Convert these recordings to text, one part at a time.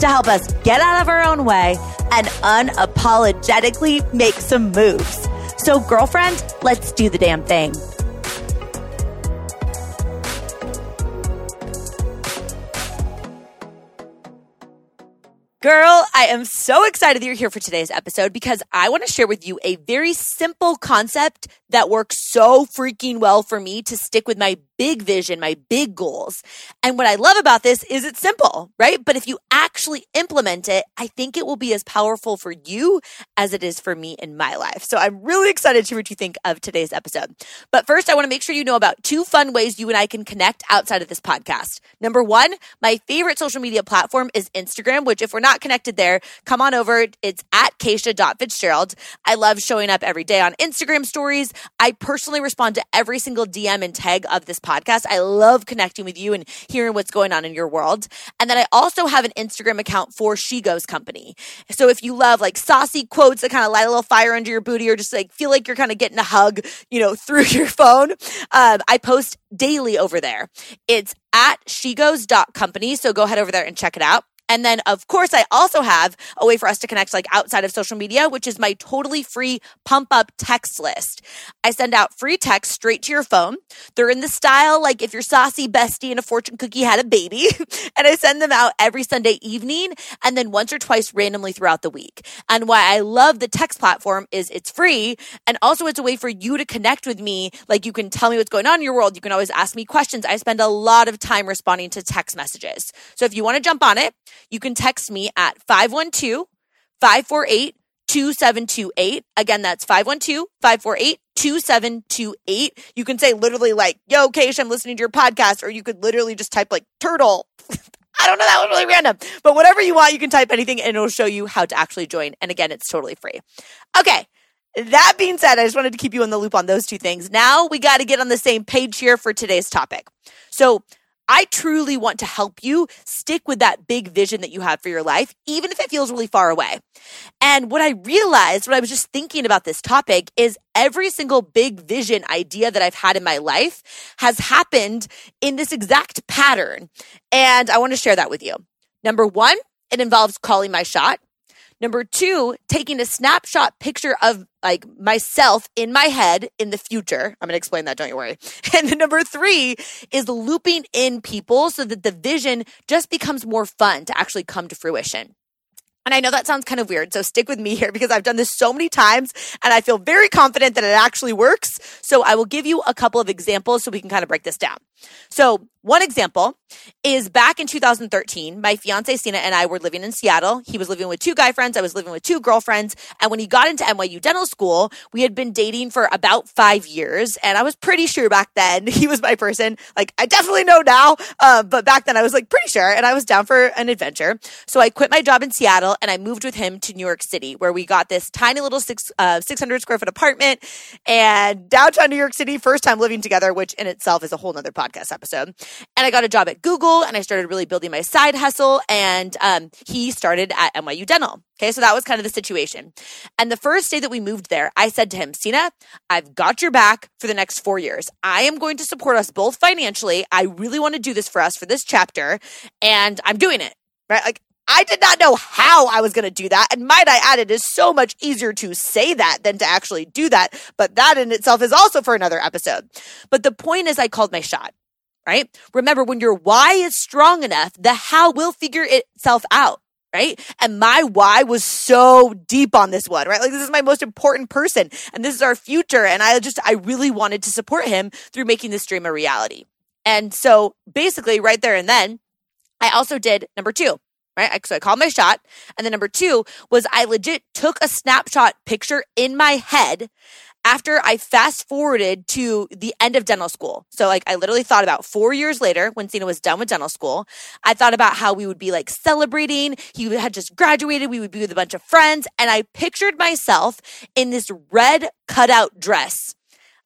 to help us get out of our own way and unapologetically make some moves. So, girlfriend, let's do the damn thing. Girl, I am so excited that you're here for today's episode because I want to share with you a very simple concept that works so freaking well for me to stick with my big vision, my big goals. And what I love about this is it's simple, right? But if you actually implement it, I think it will be as powerful for you as it is for me in my life. So I'm really excited to hear what you think of today's episode. But first, I want to make sure you know about two fun ways you and I can connect outside of this podcast. Number one, my favorite social media platform is Instagram, which if we're not connected there, come on over. It's at Keisha.Fitzgerald. I love showing up every day on Instagram stories. I personally respond to every single DM and tag of this podcast podcast. I love connecting with you and hearing what's going on in your world. And then I also have an Instagram account for She Goes Company. So if you love like saucy quotes that kind of light a little fire under your booty or just like feel like you're kind of getting a hug, you know, through your phone, um, I post daily over there. It's at shegoes.company. So go head over there and check it out. And then, of course, I also have a way for us to connect like outside of social media, which is my totally free pump up text list. I send out free texts straight to your phone. They're in the style like if your saucy bestie and a fortune cookie had a baby. and I send them out every Sunday evening and then once or twice randomly throughout the week. And why I love the text platform is it's free. And also it's a way for you to connect with me. Like you can tell me what's going on in your world. You can always ask me questions. I spend a lot of time responding to text messages. So if you want to jump on it, you can text me at 512 548 2728. Again, that's 512 548 2728. You can say literally like, yo, Keish, I'm listening to your podcast, or you could literally just type like turtle. I don't know. That was really random. But whatever you want, you can type anything and it'll show you how to actually join. And again, it's totally free. Okay. That being said, I just wanted to keep you in the loop on those two things. Now we got to get on the same page here for today's topic. So I truly want to help you stick with that big vision that you have for your life, even if it feels really far away. And what I realized when I was just thinking about this topic is every single big vision idea that I've had in my life has happened in this exact pattern. And I want to share that with you. Number one, it involves calling my shot. Number two, taking a snapshot picture of like myself in my head in the future. I'm going to explain that. Don't you worry. And then number three is looping in people so that the vision just becomes more fun to actually come to fruition. And I know that sounds kind of weird. So stick with me here because I've done this so many times and I feel very confident that it actually works. So I will give you a couple of examples so we can kind of break this down. So one example is back in 2013, my fiance Sina and I were living in Seattle. He was living with two guy friends. I was living with two girlfriends. And when he got into NYU dental school, we had been dating for about five years. And I was pretty sure back then he was my person. Like I definitely know now. Uh, but back then I was like pretty sure and I was down for an adventure. So I quit my job in Seattle and I moved with him to New York City where we got this tiny little six, uh, 600 square foot apartment and downtown New York City, first time living together, which in itself is a whole nother podcast episode. And I got a job at Google and I started really building my side hustle. And um, he started at NYU Dental. Okay, so that was kind of the situation. And the first day that we moved there, I said to him, Sina, I've got your back for the next four years. I am going to support us both financially. I really want to do this for us for this chapter, and I'm doing it. Right? Like, I did not know how I was going to do that. And might I add, it is so much easier to say that than to actually do that. But that in itself is also for another episode. But the point is, I called my shot right? Remember, when your why is strong enough, the how will figure itself out. Right. And my why was so deep on this one, right? Like this is my most important person and this is our future. And I just, I really wanted to support him through making this dream a reality. And so basically right there and then I also did number two, right? So I called my shot. And then number two was I legit took a snapshot picture in my head after I fast forwarded to the end of dental school. So like I literally thought about four years later when Cena was done with dental school, I thought about how we would be like celebrating. He had just graduated. We would be with a bunch of friends. And I pictured myself in this red cutout dress.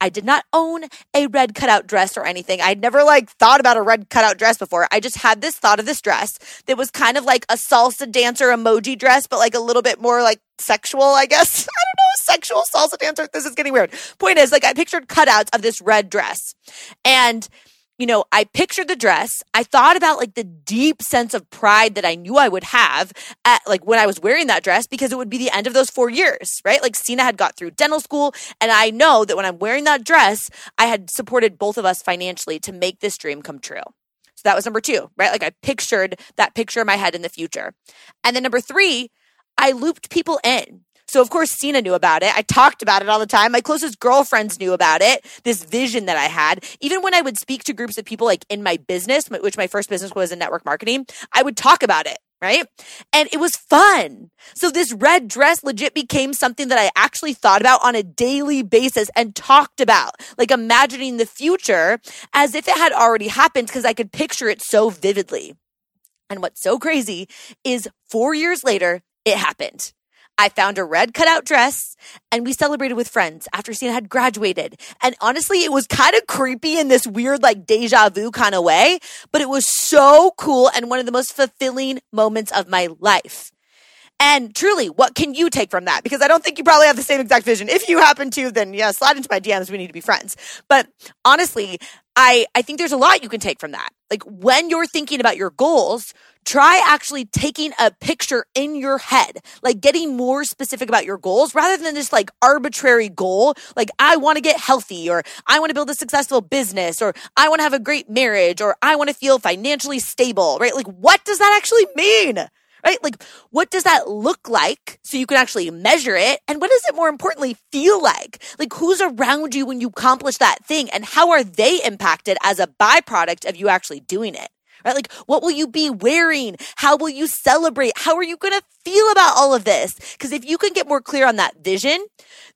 I did not own a red cutout dress or anything. I'd never like thought about a red cutout dress before. I just had this thought of this dress that was kind of like a salsa dancer emoji dress, but like a little bit more like sexual, I guess. I don't know, sexual salsa dancer. This is getting weird. Point is, like, I pictured cutouts of this red dress. And you know, I pictured the dress. I thought about like the deep sense of pride that I knew I would have at like when I was wearing that dress because it would be the end of those four years, right? Like Cena had got through dental school and I know that when I'm wearing that dress, I had supported both of us financially to make this dream come true. So that was number two, right? Like I pictured that picture in my head in the future. And then number three, I looped people in. So of course Cena knew about it. I talked about it all the time. My closest girlfriends knew about it. This vision that I had. Even when I would speak to groups of people like in my business, which my first business was in network marketing, I would talk about it. Right. And it was fun. So this red dress legit became something that I actually thought about on a daily basis and talked about, like imagining the future as if it had already happened because I could picture it so vividly. And what's so crazy is four years later, it happened. I found a red cutout dress and we celebrated with friends after Cena had graduated. And honestly, it was kind of creepy in this weird, like deja vu kind of way, but it was so cool and one of the most fulfilling moments of my life. And truly, what can you take from that? Because I don't think you probably have the same exact vision. If you happen to, then yeah, slide into my DMs. We need to be friends. But honestly, I, I think there's a lot you can take from that. Like when you're thinking about your goals, try actually taking a picture in your head, like getting more specific about your goals rather than just like arbitrary goal. Like I want to get healthy or I want to build a successful business or I want to have a great marriage or I want to feel financially stable, right? Like what does that actually mean? Right? Like, what does that look like so you can actually measure it? And what does it more importantly feel like? Like, who's around you when you accomplish that thing? And how are they impacted as a byproduct of you actually doing it? Right? Like, what will you be wearing? How will you celebrate? How are you going to feel about all of this? Because if you can get more clear on that vision,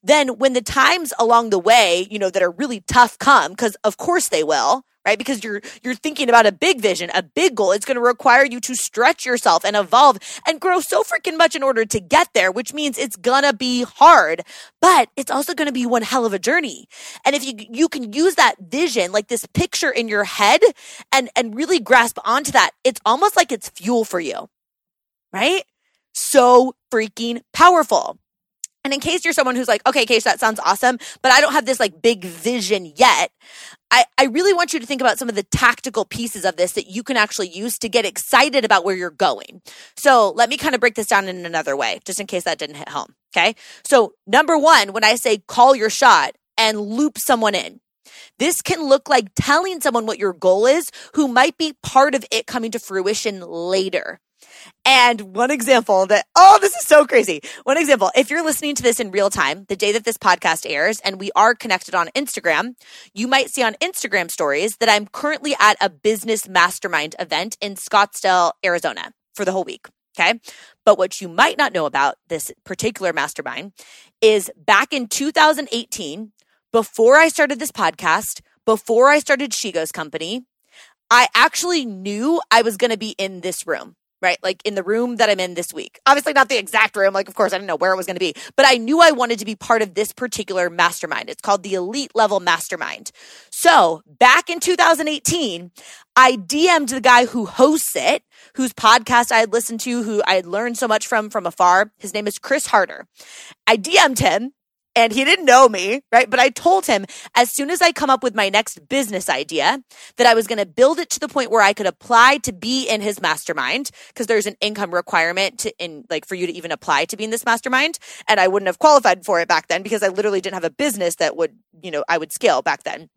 then when the times along the way, you know, that are really tough come, because of course they will, right? Because you're you're thinking about a big vision, a big goal. It's going to require you to stretch yourself and evolve and grow so freaking much in order to get there, which means it's going to be hard, but it's also going to be one hell of a journey. And if you you can use that vision, like this picture in your head and and really grasp onto that, it's almost like it's fuel for you. Right? So freaking powerful. And in case you're someone who's like, okay, Case, that sounds awesome, but I don't have this like big vision yet. I, I really want you to think about some of the tactical pieces of this that you can actually use to get excited about where you're going. So let me kind of break this down in another way, just in case that didn't hit home. Okay. So number one, when I say call your shot and loop someone in, this can look like telling someone what your goal is who might be part of it coming to fruition later. And one example that, oh, this is so crazy. One example, if you're listening to this in real time, the day that this podcast airs, and we are connected on Instagram, you might see on Instagram stories that I'm currently at a business mastermind event in Scottsdale, Arizona for the whole week. Okay. But what you might not know about this particular mastermind is back in 2018, before I started this podcast, before I started She Goes Company, I actually knew I was going to be in this room right? Like in the room that I'm in this week. Obviously, not the exact room. Like, of course, I didn't know where it was going to be, but I knew I wanted to be part of this particular mastermind. It's called the Elite Level Mastermind. So back in 2018, I DM'd the guy who hosts it, whose podcast I had listened to, who I had learned so much from from afar. His name is Chris Harder. I DM'd him and he didn't know me, right? But I told him as soon as I come up with my next business idea that I was going to build it to the point where I could apply to be in his mastermind because there's an income requirement to in like for you to even apply to be in this mastermind. And I wouldn't have qualified for it back then because I literally didn't have a business that would, you know, I would scale back then.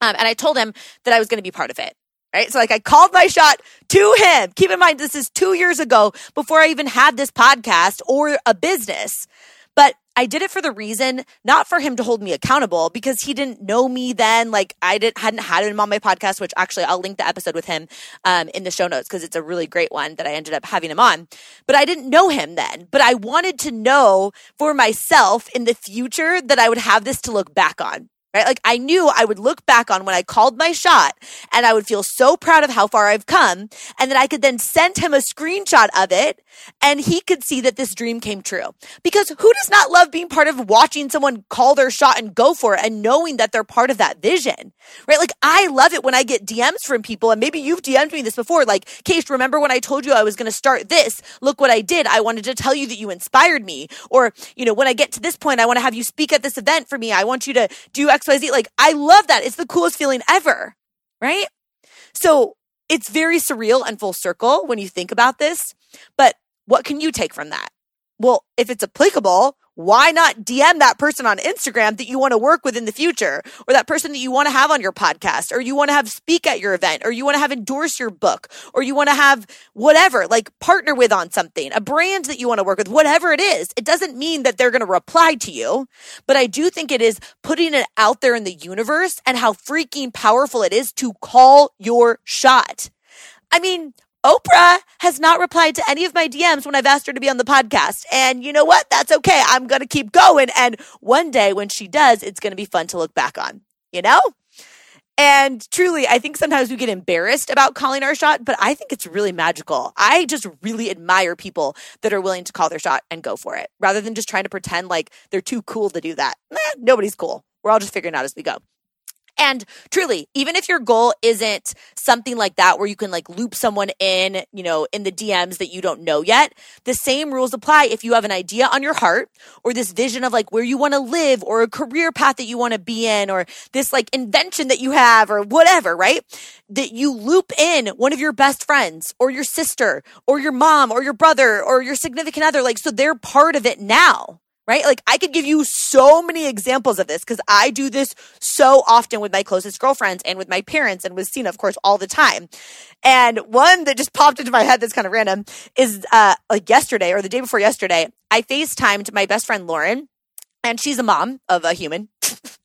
Um, and I told him that I was going to be part of it. Right. So like I called my shot to him. Keep in mind, this is two years ago before I even had this podcast or a business. But I did it for the reason, not for him to hold me accountable because he didn't know me then. Like I didn't, hadn't had him on my podcast, which actually I'll link the episode with him, um, in the show notes because it's a really great one that I ended up having him on. But I didn't know him then, but I wanted to know for myself in the future that I would have this to look back on right? Like I knew I would look back on when I called my shot and I would feel so proud of how far I've come and that I could then send him a screenshot of it and he could see that this dream came true. Because who does not love being part of watching someone call their shot and go for it and knowing that they're part of that vision, right? Like I love it when I get DMs from people and maybe you've DM'd me this before. Like, Case, remember when I told you I was going to start this? Look what I did. I wanted to tell you that you inspired me. Or, you know, when I get to this point, I want to have you speak at this event for me. I want you to do X XYZ. Like, I love that. It's the coolest feeling ever. Right. So it's very surreal and full circle when you think about this. But what can you take from that? Well, if it's applicable, why not DM that person on Instagram that you want to work with in the future or that person that you want to have on your podcast or you want to have speak at your event or you want to have endorse your book or you want to have whatever, like partner with on something, a brand that you want to work with, whatever it is. It doesn't mean that they're going to reply to you, but I do think it is putting it out there in the universe and how freaking powerful it is to call your shot. I mean, Oprah has not replied to any of my DMs when I've asked her to be on the podcast. And you know what? That's okay. I'm going to keep going. And one day when she does, it's going to be fun to look back on, you know? And truly, I think sometimes we get embarrassed about calling our shot, but I think it's really magical. I just really admire people that are willing to call their shot and go for it rather than just trying to pretend like they're too cool to do that. Eh, nobody's cool. We're all just figuring out as we go. And truly, even if your goal isn't something like that where you can like loop someone in, you know, in the DMs that you don't know yet, the same rules apply if you have an idea on your heart or this vision of like where you want to live or a career path that you want to be in or this like invention that you have or whatever, right? That you loop in one of your best friends or your sister or your mom or your brother or your significant other. Like, so they're part of it now right? Like I could give you so many examples of this because I do this so often with my closest girlfriends and with my parents and with Cena, of course, all the time. And one that just popped into my head that's kind of random is uh like yesterday or the day before yesterday, I FaceTimed my best friend Lauren, and she's a mom of a human.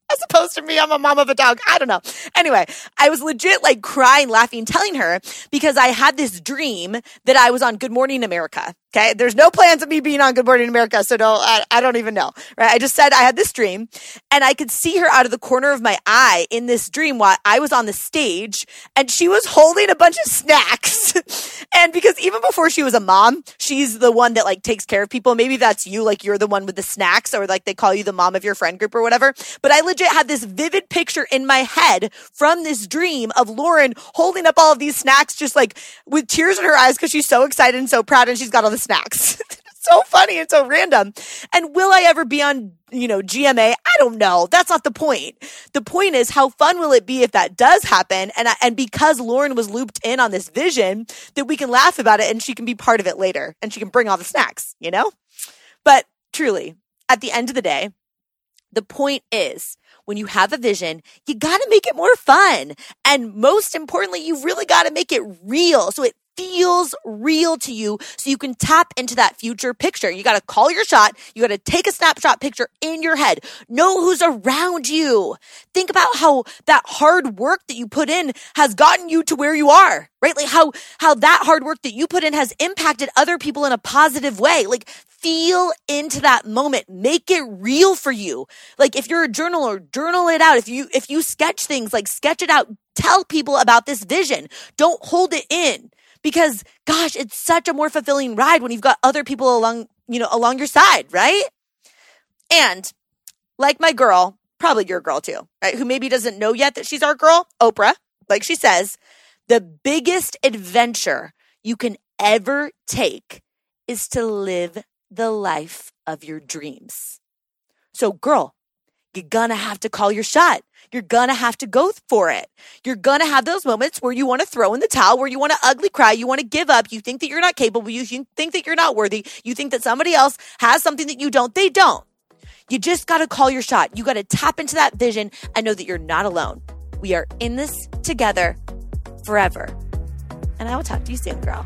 as opposed to me, I'm a mom of a dog. I don't know. Anyway, I was legit like crying, laughing, telling her because I had this dream that I was on Good Morning America. Okay. There's no plans of me being on Good Morning America. So don't, I, I don't even know. Right. I just said I had this dream and I could see her out of the corner of my eye in this dream while I was on the stage and she was holding a bunch of snacks. and because even before she was a mom, she's the one that like takes care of people. Maybe that's you. Like you're the one with the snacks or like they call you the mom of your friend group or whatever. But I legit had this vivid picture in my head from this dream of Lauren holding up all of these snacks, just like with tears in her eyes because she's so excited and so proud and she's got all the snacks. so funny and so random. And will I ever be on, you know, GMA? I don't know. That's not the point. The point is how fun will it be if that does happen? And, and because Lauren was looped in on this vision that we can laugh about it and she can be part of it later and she can bring all the snacks, you know? But truly, at the end of the day, the point is when you have a vision, you got to make it more fun. And most importantly, you really got to make it real. So it feels real to you so you can tap into that future picture. You got to call your shot. You got to take a snapshot picture in your head. Know who's around you. Think about how that hard work that you put in has gotten you to where you are, right? Like how, how that hard work that you put in has impacted other people in a positive way. Like feel into that moment. Make it real for you. Like if you're a journaler, journal it out. If you, if you sketch things, like sketch it out. Tell people about this vision. Don't hold it in because gosh, it's such a more fulfilling ride when you've got other people along, you know, along your side, right? And like my girl, probably your girl too, right? Who maybe doesn't know yet that she's our girl, Oprah, like she says, the biggest adventure you can ever take is to live the life of your dreams. So, girl, you're gonna have to call your shot. You're gonna have to go for it. You're gonna have those moments where you wanna throw in the towel, where you wanna ugly cry, you wanna give up, you think that you're not capable, you think that you're not worthy, you think that somebody else has something that you don't, they don't. You just gotta call your shot. You gotta tap into that vision and know that you're not alone. We are in this together forever. And I will talk to you soon, girl.